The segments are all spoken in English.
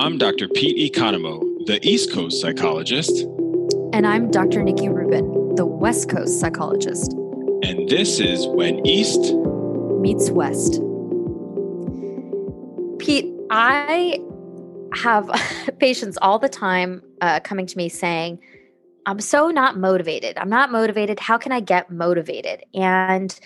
I'm Dr. Pete Economou, the East Coast psychologist. And I'm Dr. Nikki Rubin, the West Coast psychologist. And this is When East Meets West. Pete, I have patients all the time uh, coming to me saying, I'm so not motivated. I'm not motivated. How can I get motivated? And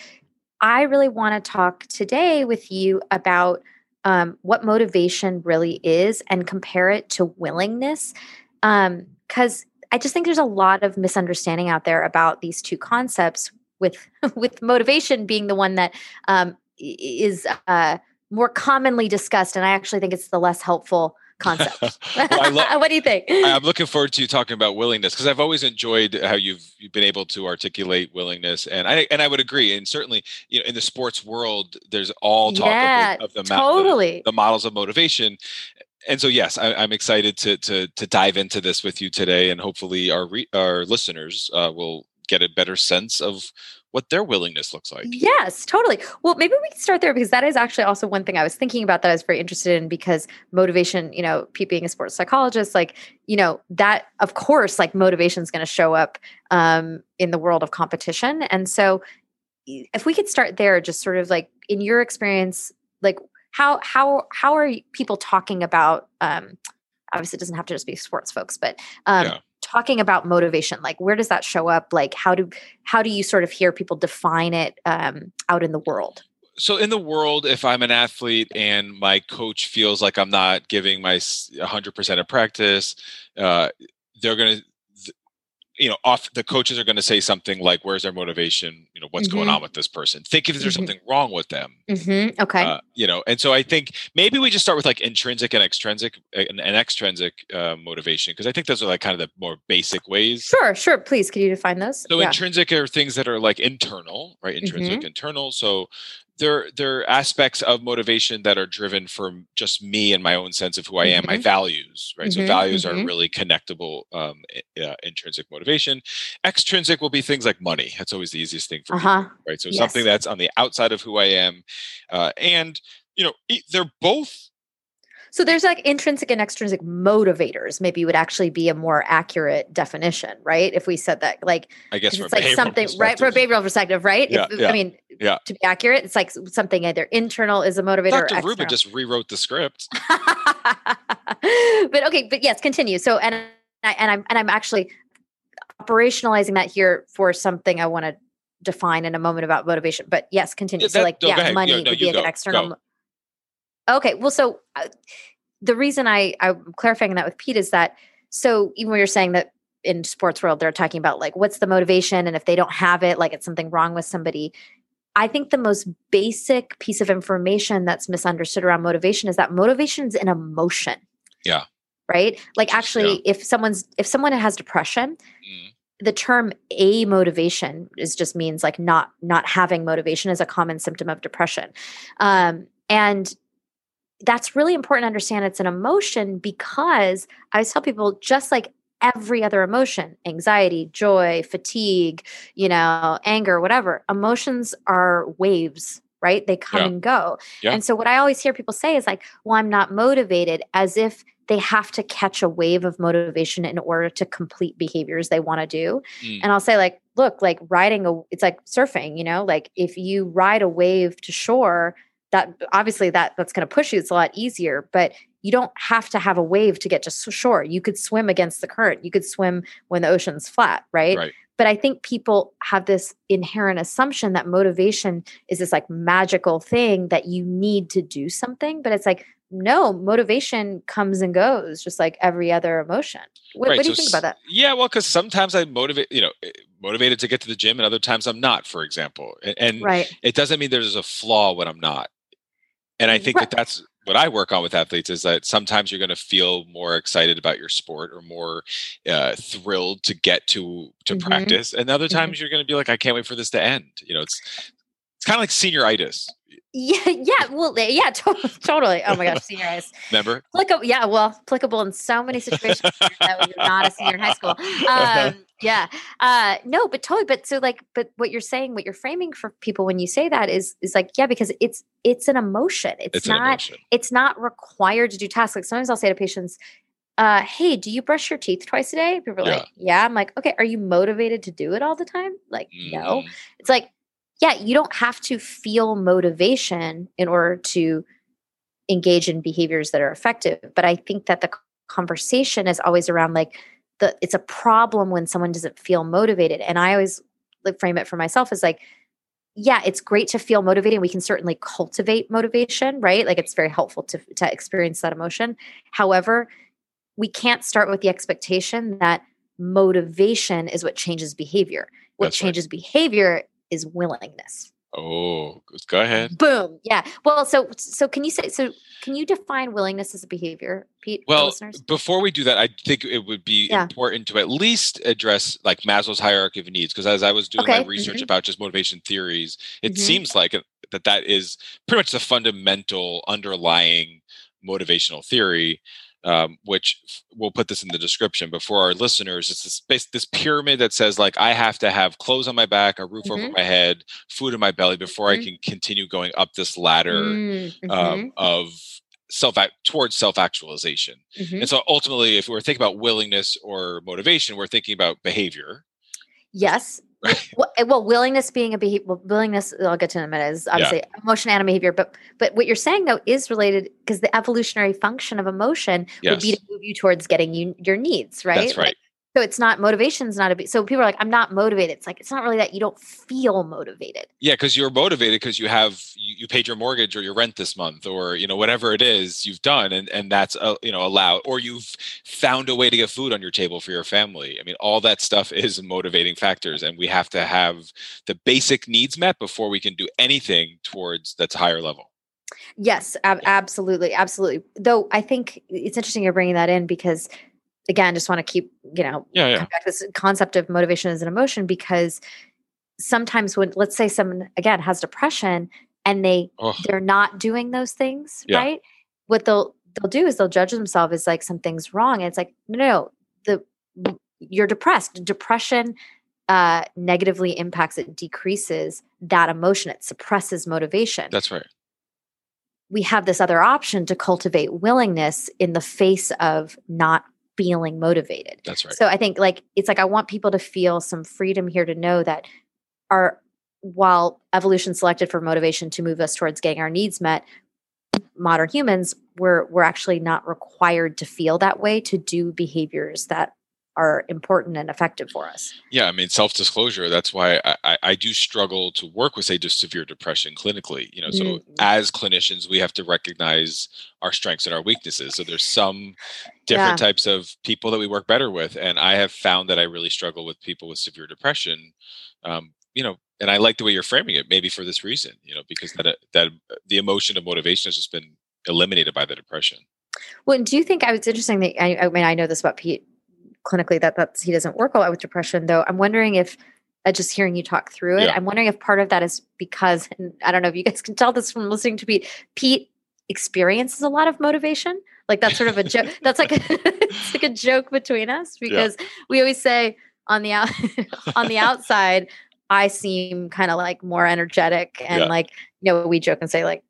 I really want to talk today with you about um, what motivation really is and compare it to willingness. Because um, I just think there's a lot of misunderstanding out there about these two concepts. With with motivation being the one that um, is uh, more commonly discussed, and I actually think it's the less helpful concept. well, lo- what do you think? I'm looking forward to talking about willingness because I've always enjoyed how you've, you've been able to articulate willingness, and I and I would agree. And certainly, you know, in the sports world, there's all talk yeah, of, the, of the, totally. the, the models of motivation. And so, yes, I, am excited to to to dive into this with you today, and hopefully, our re, our listeners uh, will get a better sense of what their willingness looks like. Yes, totally. Well, maybe we can start there because that is actually also one thing I was thinking about that I was very interested in because motivation, you know, Pete being a sports psychologist, like, you know, that of course, like motivation is going to show up um, in the world of competition. And so if we could start there, just sort of like in your experience, like how how how are people talking about um obviously it doesn't have to just be sports folks, but um yeah talking about motivation like where does that show up? Like how do how do you sort of hear people define it um, out in the world? So in the world if i'm an athlete and my coach feels like i'm not giving my 100% of practice uh, they're going to you know off the coaches are going to say something like where's their motivation you know what's mm-hmm. going on with this person think if there's mm-hmm. something wrong with them mm-hmm. okay uh, you know and so i think maybe we just start with like intrinsic and extrinsic and, and extrinsic uh, motivation because i think those are like kind of the more basic ways sure sure please could you define those so yeah. intrinsic are things that are like internal right intrinsic mm-hmm. internal so there there are aspects of motivation that are driven from just me and my own sense of who I am, mm-hmm. my values, right? Mm-hmm, so values mm-hmm. are really connectable um, uh, intrinsic motivation. Extrinsic will be things like money. That's always the easiest thing for uh-huh. me, right? So yes. something that's on the outside of who I am, uh, and you know they're both so there's like intrinsic and extrinsic motivators. Maybe would actually be a more accurate definition, right? If we said that, like, I guess it's like something, right? From a behavioral perspective, right? Yeah, if, yeah, I mean, yeah. to be accurate, it's like something either internal is a motivator. Dr. Rubin just rewrote the script. but okay, but yes, continue. So and I, and I'm and I'm actually operationalizing that here for something I want to define in a moment about motivation. But yes, continue. Yeah, so like, yeah, money no, would be like go, an external. Go. Okay, well, so uh, the reason I I'm clarifying that with Pete is that so even when you're saying that in sports world they're talking about like what's the motivation and if they don't have it, like it's something wrong with somebody. I think the most basic piece of information that's misunderstood around motivation is that motivation is an emotion. Yeah. Right? Like actually yeah. if someone's if someone has depression, mm the term a motivation is just means like not not having motivation is a common symptom of depression um, and that's really important to understand it's an emotion because I always tell people just like every other emotion anxiety joy fatigue you know anger whatever emotions are waves right they come yeah. and go yeah. and so what i always hear people say is like well i'm not motivated as if they have to catch a wave of motivation in order to complete behaviors they want to do mm. and i'll say like look like riding a it's like surfing you know like if you ride a wave to shore that obviously that that's going to push you it's a lot easier but you don't have to have a wave to get to shore you could swim against the current you could swim when the ocean's flat right, right. but i think people have this inherent assumption that motivation is this like magical thing that you need to do something but it's like no motivation comes and goes just like every other emotion what, right. what do you think about that yeah well because sometimes i motivate you know eh, motivated to get to the gym and other times i'm not for example and, and right. it doesn't mean there's a flaw when i'm not and I think right. that that's what I work on with athletes is that sometimes you're going to feel more excited about your sport or more uh, thrilled to get to to mm-hmm. practice, and other mm-hmm. times mm-hmm. you're going to be like, I can't wait for this to end. You know, it's it's kind of like senioritis. Yeah, yeah, well, yeah, totally, totally. Oh my gosh, senior high. Remember? Applicable, yeah, well, applicable in so many situations that when you're not a senior in high school. Um, yeah, uh, no, but totally. But so, like, but what you're saying, what you're framing for people when you say that is, is like, yeah, because it's it's an emotion. It's, it's not. Emotion. It's not required to do tasks. Like sometimes I'll say to patients, uh, hey, do you brush your teeth twice a day? People are yeah. like, yeah. I'm like, okay, are you motivated to do it all the time? Like, mm. no. It's like, yeah, you don't have to feel motivation in order to engage in behaviors that are effective. But I think that the conversation is always around like the it's a problem when someone doesn't feel motivated. And I always like frame it for myself as like, yeah, it's great to feel motivated. We can certainly cultivate motivation, right? Like it's very helpful to to experience that emotion. However, we can't start with the expectation that motivation is what changes behavior. What That's changes right. behavior is willingness. Oh, go ahead. Boom. Yeah. Well, so so can you say so can you define willingness as a behavior, Pete? Well, before we do that, I think it would be yeah. important to at least address like Maslow's hierarchy of needs because as I was doing okay. my research mm-hmm. about just motivation theories, it mm-hmm. seems like that that is pretty much the fundamental underlying motivational theory um, which we'll put this in the description. But for our listeners, it's this this pyramid that says like I have to have clothes on my back, a roof mm-hmm. over my head, food in my belly before mm-hmm. I can continue going up this ladder mm-hmm. um, of self towards self actualization. And mm-hmm. so ultimately, if we're thinking about willingness or motivation, we're thinking about behavior. Yes. Well, well, willingness being a behavior, well, willingness, I'll get to in a minute, is obviously yeah. emotion and behavior. But but what you're saying though is related because the evolutionary function of emotion yes. would be to move you towards getting you your needs, right? That's right. Like, so it's not motivation's not a big, so people are like, I'm not motivated. It's like it's not really that you don't feel motivated. Yeah, because you're motivated because you have you, you, paid your mortgage or your rent this month or you know whatever it is you've done and and that's uh, you know allowed or you've found a way to get food on your table for your family. I mean, all that stuff is motivating factors, and we have to have the basic needs met before we can do anything towards that's higher level. Yes, ab- absolutely, absolutely. Though I think it's interesting you're bringing that in because again, just want to keep, you know, yeah, yeah. this concept of motivation as an emotion because sometimes when let's say someone again has depression and they oh. they're not doing those things, yeah. right? What they'll they'll do is they'll judge themselves as like something's wrong. And it's like, no, no, the you're depressed. Depression uh negatively impacts it decreases that emotion it suppresses motivation that's right we have this other option to cultivate willingness in the face of not feeling motivated. That's right. So I think like it's like I want people to feel some freedom here to know that our while evolution selected for motivation to move us towards getting our needs met, modern humans we're we're actually not required to feel that way to do behaviors that are important and effective for us. Yeah, I mean, self-disclosure. That's why I, I, do struggle to work with, say, just severe depression clinically. You know, so mm-hmm. as clinicians, we have to recognize our strengths and our weaknesses. So there's some different yeah. types of people that we work better with, and I have found that I really struggle with people with severe depression. Um, you know, and I like the way you're framing it. Maybe for this reason, you know, because that uh, that uh, the emotion of motivation has just been eliminated by the depression. Well, do you think I was interesting that I, I mean I know this about Pete clinically that that's he doesn't work a lot with depression though i'm wondering if uh, just hearing you talk through it yeah. i'm wondering if part of that is because i don't know if you guys can tell this from listening to pete pete experiences a lot of motivation like that's sort of a joke that's like a, it's like a joke between us because yeah. we always say on the out on the outside i seem kind of like more energetic and yeah. like you know we joke and say like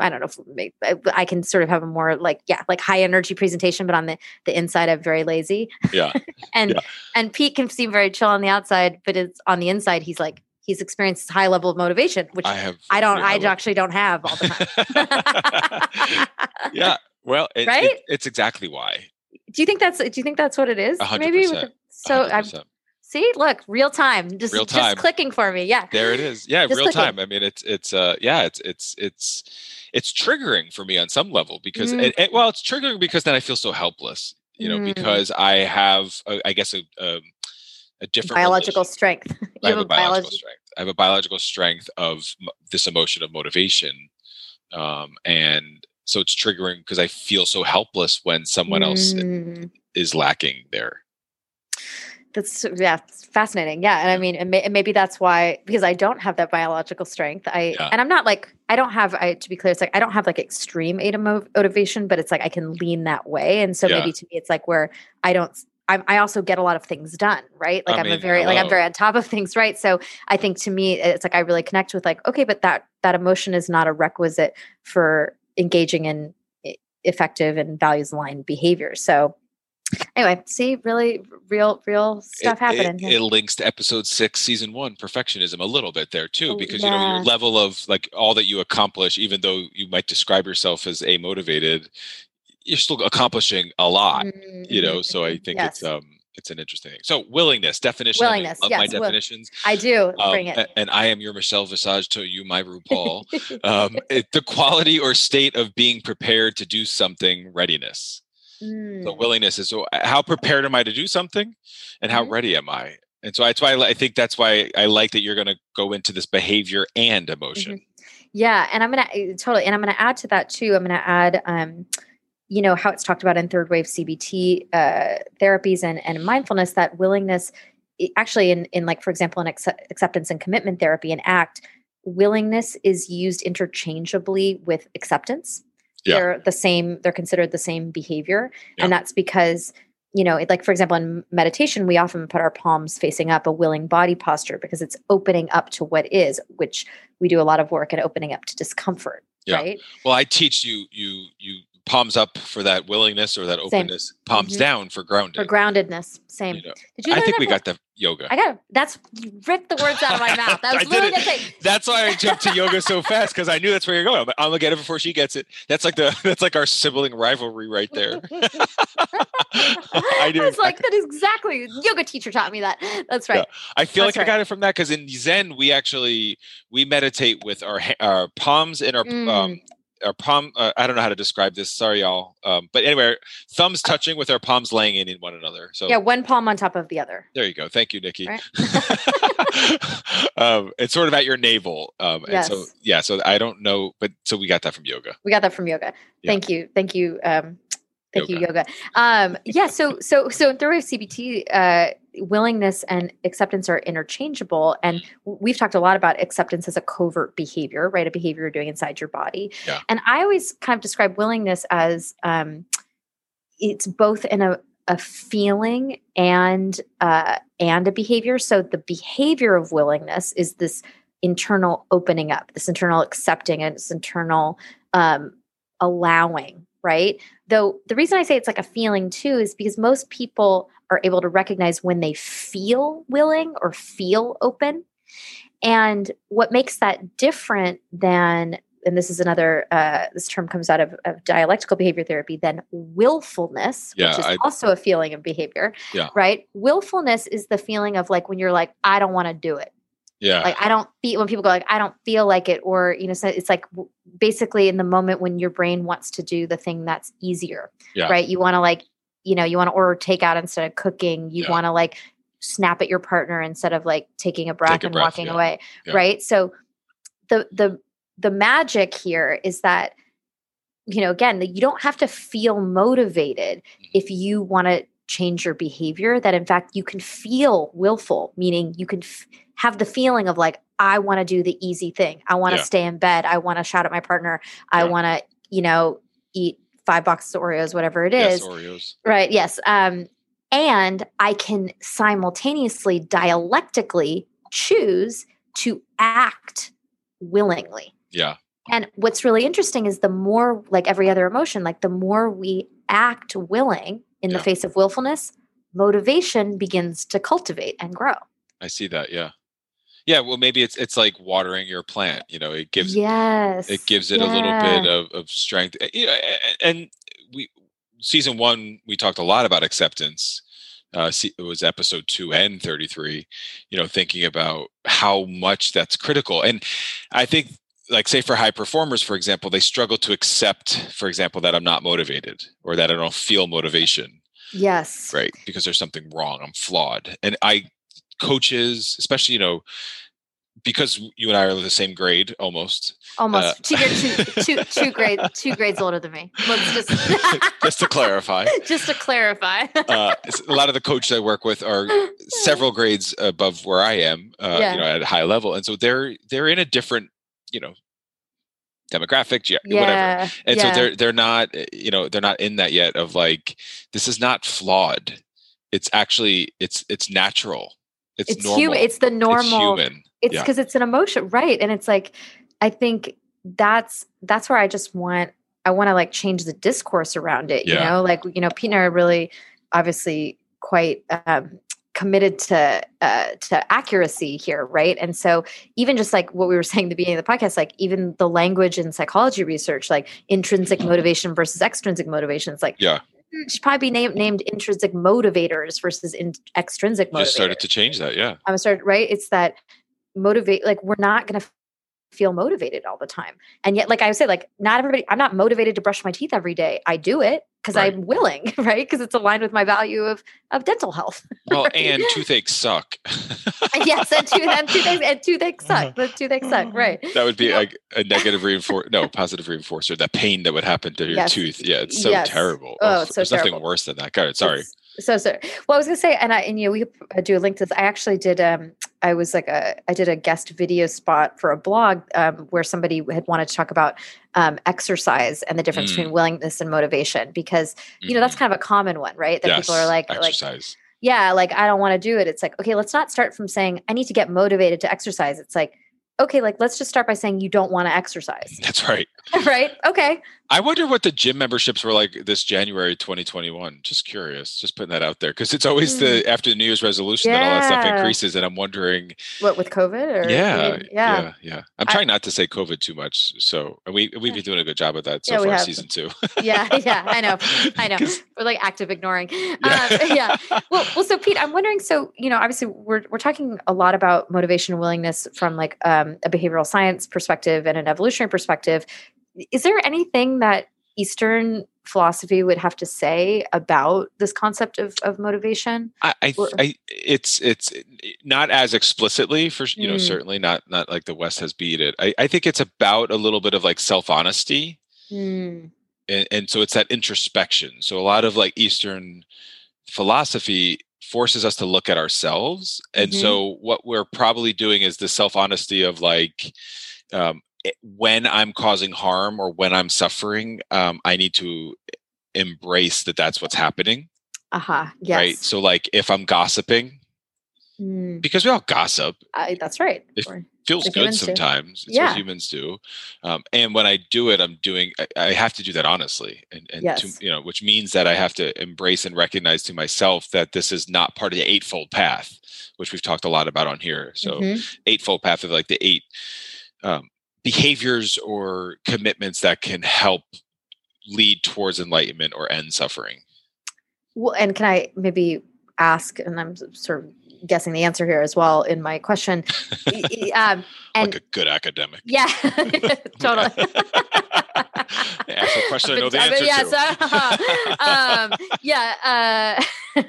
I don't know if maybe, I can sort of have a more like yeah like high energy presentation, but on the the inside I'm very lazy. Yeah, and yeah. and Pete can seem very chill on the outside, but it's on the inside he's like he's experienced high level of motivation, which I have. I don't. I actually don't have all the time. yeah, well, it, right? It, it's exactly why. Do you think that's? Do you think that's what it is? 100%, Maybe. The, so i have See, look, real time, just real time. just clicking for me. Yeah, there it is. Yeah, just real clicking. time. I mean, it's it's uh yeah, it's it's it's it's triggering for me on some level because mm. it, it, well, it's triggering because then I feel so helpless. You know, mm. because I have, a, I guess, a, a, um, a different biological relation. strength. I have a biological strength. I have a biological strength of this emotion of motivation, um, and so it's triggering because I feel so helpless when someone else mm. is lacking there. That's yeah, fascinating. Yeah, and I mean, and, may, and, maybe that's why because I don't have that biological strength. I yeah. and I'm not like I don't have. I to be clear, it's like I don't have like extreme motivation, but it's like I can lean that way, and so yeah. maybe to me, it's like where I don't. I'm, I also get a lot of things done, right? Like I am a very hello. like I'm very on top of things, right? So I think to me, it's like I really connect with like okay, but that that emotion is not a requisite for engaging in effective and values aligned behavior. So anyway, see, really real, real stuff it, happening. It, it, links to episode six, season one, perfectionism a little bit there too, oh, because yeah. you know your level of like all that you accomplish, even though you might describe yourself as a motivated, you're still accomplishing a lot. Mm-hmm. You know, so I think yes. it's um it's an interesting thing. So willingness definition. Willingness. I love yes, my definitions. I do. Um, Bring it. And I am your Michelle Visage to you, my RuPaul. um, it, the quality or state of being prepared to do something. Readiness. Mm. The willingness is so. Uh, how prepared am I to do something, and how mm-hmm. ready am I? And so that's why I, I think that's why I like that you're going to go into this behavior and emotion. Mm-hmm. Yeah, and I'm gonna eh, totally, and I'm gonna add to that too. I'm gonna add. um you know how it's talked about in third wave cbt uh, therapies and, and mindfulness that willingness actually in, in like for example in acceptance and commitment therapy and act willingness is used interchangeably with acceptance yeah. they're the same they're considered the same behavior yeah. and that's because you know like for example in meditation we often put our palms facing up a willing body posture because it's opening up to what is which we do a lot of work in opening up to discomfort yeah. right well i teach you you you palms up for that willingness or that openness Same. palms mm-hmm. down for grounded for groundedness Same. You know, Did you I think we got the yoga. I got that's ripped the words out of my mouth. That was literally the thing. That's why I jumped to yoga so fast because I knew that's where you're going. I'm, I'm, gonna get it before she gets it. That's like the that's like our sibling rivalry right there. I, knew, was like that is exactly yoga teacher taught me that. That's right. Yeah. I feel that's like right. I got it from that because in Zen we actually we meditate with our our palms and our mm. um, our palm uh, i don't know how to describe this sorry y'all um, but anyway thumbs touching with our palms laying in, in one another so yeah one palm on top of the other there you go thank you nikki right. um, it's sort of at your navel um, yes. and so yeah so i don't know but so we got that from yoga we got that from yoga yeah. thank you thank you um, Thank yoga. you, yoga. Um, yeah, so so so in wave CBT, uh, willingness and acceptance are interchangeable, and we've talked a lot about acceptance as a covert behavior, right? A behavior you're doing inside your body. Yeah. And I always kind of describe willingness as um, it's both in a a feeling and uh, and a behavior. So the behavior of willingness is this internal opening up, this internal accepting, and this internal um, allowing right? Though the reason I say it's like a feeling too is because most people are able to recognize when they feel willing or feel open. And what makes that different than, and this is another, uh, this term comes out of, of dialectical behavior therapy, than willfulness, yeah, which is I, also a feeling of behavior, yeah. right? Willfulness is the feeling of like when you're like, I don't want to do it. Yeah. Like I don't feel when people go like I don't feel like it or you know so it's like basically in the moment when your brain wants to do the thing that's easier. Yeah. Right? You want to like you know, you want to order takeout instead of cooking. You yeah. want to like snap at your partner instead of like taking a breath a and breath, walking yeah. away. Right? So the the the magic here is that you know again you don't have to feel motivated mm-hmm. if you want to change your behavior that in fact you can feel willful meaning you can f- have the feeling of like i want to do the easy thing. I want to yeah. stay in bed. I want to shout at my partner. I want to you know eat five boxes of oreos whatever it is. Yes, oreos. Right yes um and i can simultaneously dialectically choose to act willingly. Yeah. And what's really interesting is the more like every other emotion like the more we act willing in yeah. the face of willfulness motivation begins to cultivate and grow i see that yeah yeah well maybe it's it's like watering your plant you know it gives yes it gives it yeah. a little bit of, of strength eh, and we season one we talked a lot about acceptance uh, it was episode two and 33 you know thinking about how much that's critical and i think like say for high performers for example they struggle to accept for example that i'm not motivated or that i don't feel motivation yes right because there's something wrong i'm flawed and i coaches, especially, you know, because you and I are the same grade almost. Almost. Uh, two, two, two grades two grades older than me. Let's just just to clarify. Just to clarify. uh, a lot of the coaches I work with are several grades above where I am. Uh, yeah. You know, at a high level, and so they're they're in a different you know demographic yeah, whatever and yeah. so they're they're not eh, you know they're not in that yet of like this is not flawed it's actually it's it's natural it's, it's normal. human it's the normal it's human it's because yeah. it's an emotion right and it's like i think that's that's where i just want i want to like change the discourse around it you know like you know pete and i are really obviously quite um, committed to uh, to accuracy here, right? And so even just like what we were saying at the beginning of the podcast, like even the language in psychology research, like intrinsic motivation versus extrinsic motivation, it's like yeah. should probably be named named intrinsic motivators versus in, extrinsic motivators. Just started to change that, yeah. I'm started right. It's that motivate like we're not going to feel motivated all the time. And yet, like I say, like not everybody, I'm not motivated to brush my teeth every day. I do it because right. I'm willing, right? Because it's aligned with my value of of dental health. Well, right? and toothaches suck. yes, and, tooth, and toothaches and toothaches suck. The toothaches suck, right? That would be yeah. like a negative reinforcer, no, positive reinforcer. That pain that would happen to your yes. tooth. Yeah, it's so yes. terrible. Oh, it's so There's terrible. nothing worse than that. God, sorry. It's, so so well i was gonna say and i and you know we do a link to this i actually did um i was like a i did a guest video spot for a blog um, where somebody had wanted to talk about um, exercise and the difference mm. between willingness and motivation because you know that's mm-hmm. kind of a common one right that yes, people are like exercise. like yeah like i don't want to do it it's like okay let's not start from saying i need to get motivated to exercise it's like okay, like let's just start by saying you don't want to exercise. That's right. right. Okay. I wonder what the gym memberships were like this January 2021. Just curious, just putting that out there because it's always mm. the after the New Year's resolution yeah. that all that stuff increases, and I'm wondering what with COVID or yeah, yeah, yeah. yeah. I'm trying I, not to say COVID too much, so we we've been doing a good job of that so yeah, far, season two. yeah, yeah, I know, I know. We're like active ignoring. Yeah. Um, yeah. Well, well. So Pete, I'm wondering. So you know, obviously, we're we're talking a lot about motivation and willingness from like um, a behavioral science perspective and an evolutionary perspective is there anything that Eastern philosophy would have to say about this concept of, of motivation? I, I, I it's it's not as explicitly for you know mm. certainly not not like the West has beat it. I, I think it's about a little bit of like self honesty, mm. and, and so it's that introspection. So a lot of like Eastern philosophy forces us to look at ourselves, and mm-hmm. so what we're probably doing is the self honesty of like. Um, when I'm causing harm or when I'm suffering, um, I need to embrace that that's what's happening. Uh huh. Yes. Right. So, like, if I'm gossiping, mm. because we all gossip. Uh, that's right. It feels good sometimes. Do. It's yeah. what humans do. Um, and when I do it, I'm doing. I, I have to do that honestly, and, and yes. to, you know, which means that I have to embrace and recognize to myself that this is not part of the eightfold path, which we've talked a lot about on here. So, mm-hmm. eightfold path of like the eight. Um, behaviors or commitments that can help lead towards enlightenment or end suffering? Well, and can I maybe ask, and I'm sort of guessing the answer here as well in my question. um, and like a good academic. Yeah, totally. Ask a question I know the answer yes, to. Uh, um, yeah, uh,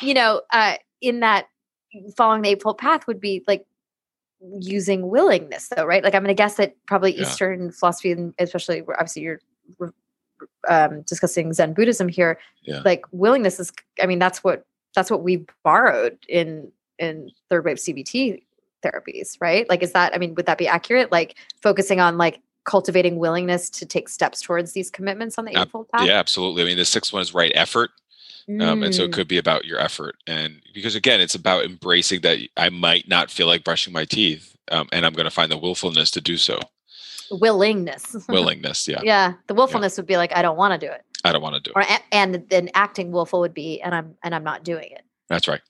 you know, uh, in that following the eightfold path would be like using willingness though right like i'm going to guess that probably yeah. eastern philosophy and especially obviously you're um, discussing zen buddhism here yeah. like willingness is i mean that's what that's what we borrowed in in third wave cbt therapies right like is that i mean would that be accurate like focusing on like cultivating willingness to take steps towards these commitments on the eightfold path yeah absolutely i mean the sixth one is right effort um, and so it mm. could be about your effort. And because again, it's about embracing that I might not feel like brushing my teeth. Um, and I'm going to find the willfulness to do so. Willingness. Willingness. Yeah. yeah. The willfulness yeah. would be like, I don't want to do it. I don't want to do it. Or, and then acting willful would be, and I'm, and I'm not doing it. That's right.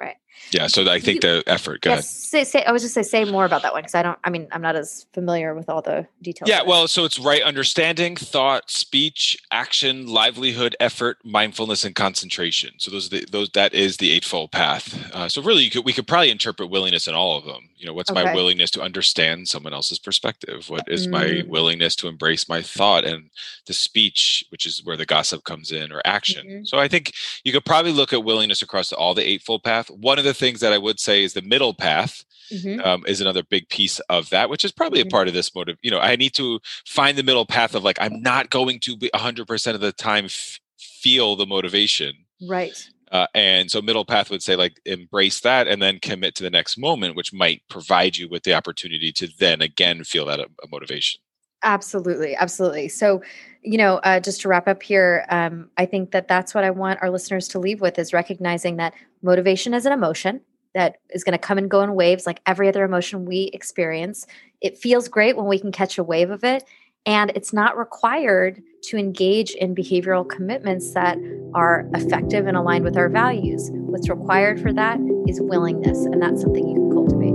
Right. Yeah. So I think you, the effort. Go yes, say, say, I was just say say more about that one because I don't. I mean, I'm not as familiar with all the details. Yeah. Well, so it's right understanding, thought, speech, action, livelihood, effort, mindfulness, and concentration. So those are the those that is the eightfold path. Uh, so really, you could we could probably interpret willingness in all of them. You know, what's okay. my willingness to understand someone else's perspective? What is mm. my willingness to embrace my thought and the speech, which is where the gossip comes in, or action. Mm-hmm. So I think you could probably look at willingness across all the eightfold path. One of the things that I would say is the middle path. Mm-hmm. Um, is another big piece of that, which is probably mm-hmm. a part of this motive. You know, I need to find the middle path of like, I'm not going to be 100% of the time f- feel the motivation. Right. Uh, and so middle path would say like embrace that and then commit to the next moment, which might provide you with the opportunity to then again feel that a, a motivation. Absolutely, absolutely. So, you know, uh, just to wrap up here, um, I think that that's what I want our listeners to leave with is recognizing that motivation is an emotion that is going to come and go in waves, like every other emotion we experience. It feels great when we can catch a wave of it, and it's not required to engage in behavioral commitments that are effective and aligned with our values. What's required for that is willingness, and that's something you can cultivate.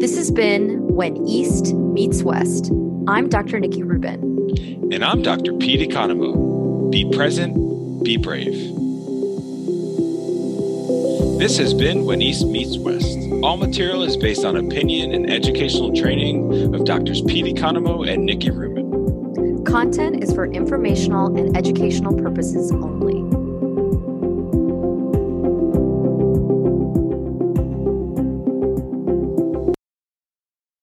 This has been When East Meets West. I'm Dr. Nikki Rubin. And I'm Dr. Pete Economou. Be present, be brave. This has been When East Meets West. All material is based on opinion and educational training of Doctors Pete Economou and Nikki Rubin. Content is for informational and educational purposes only.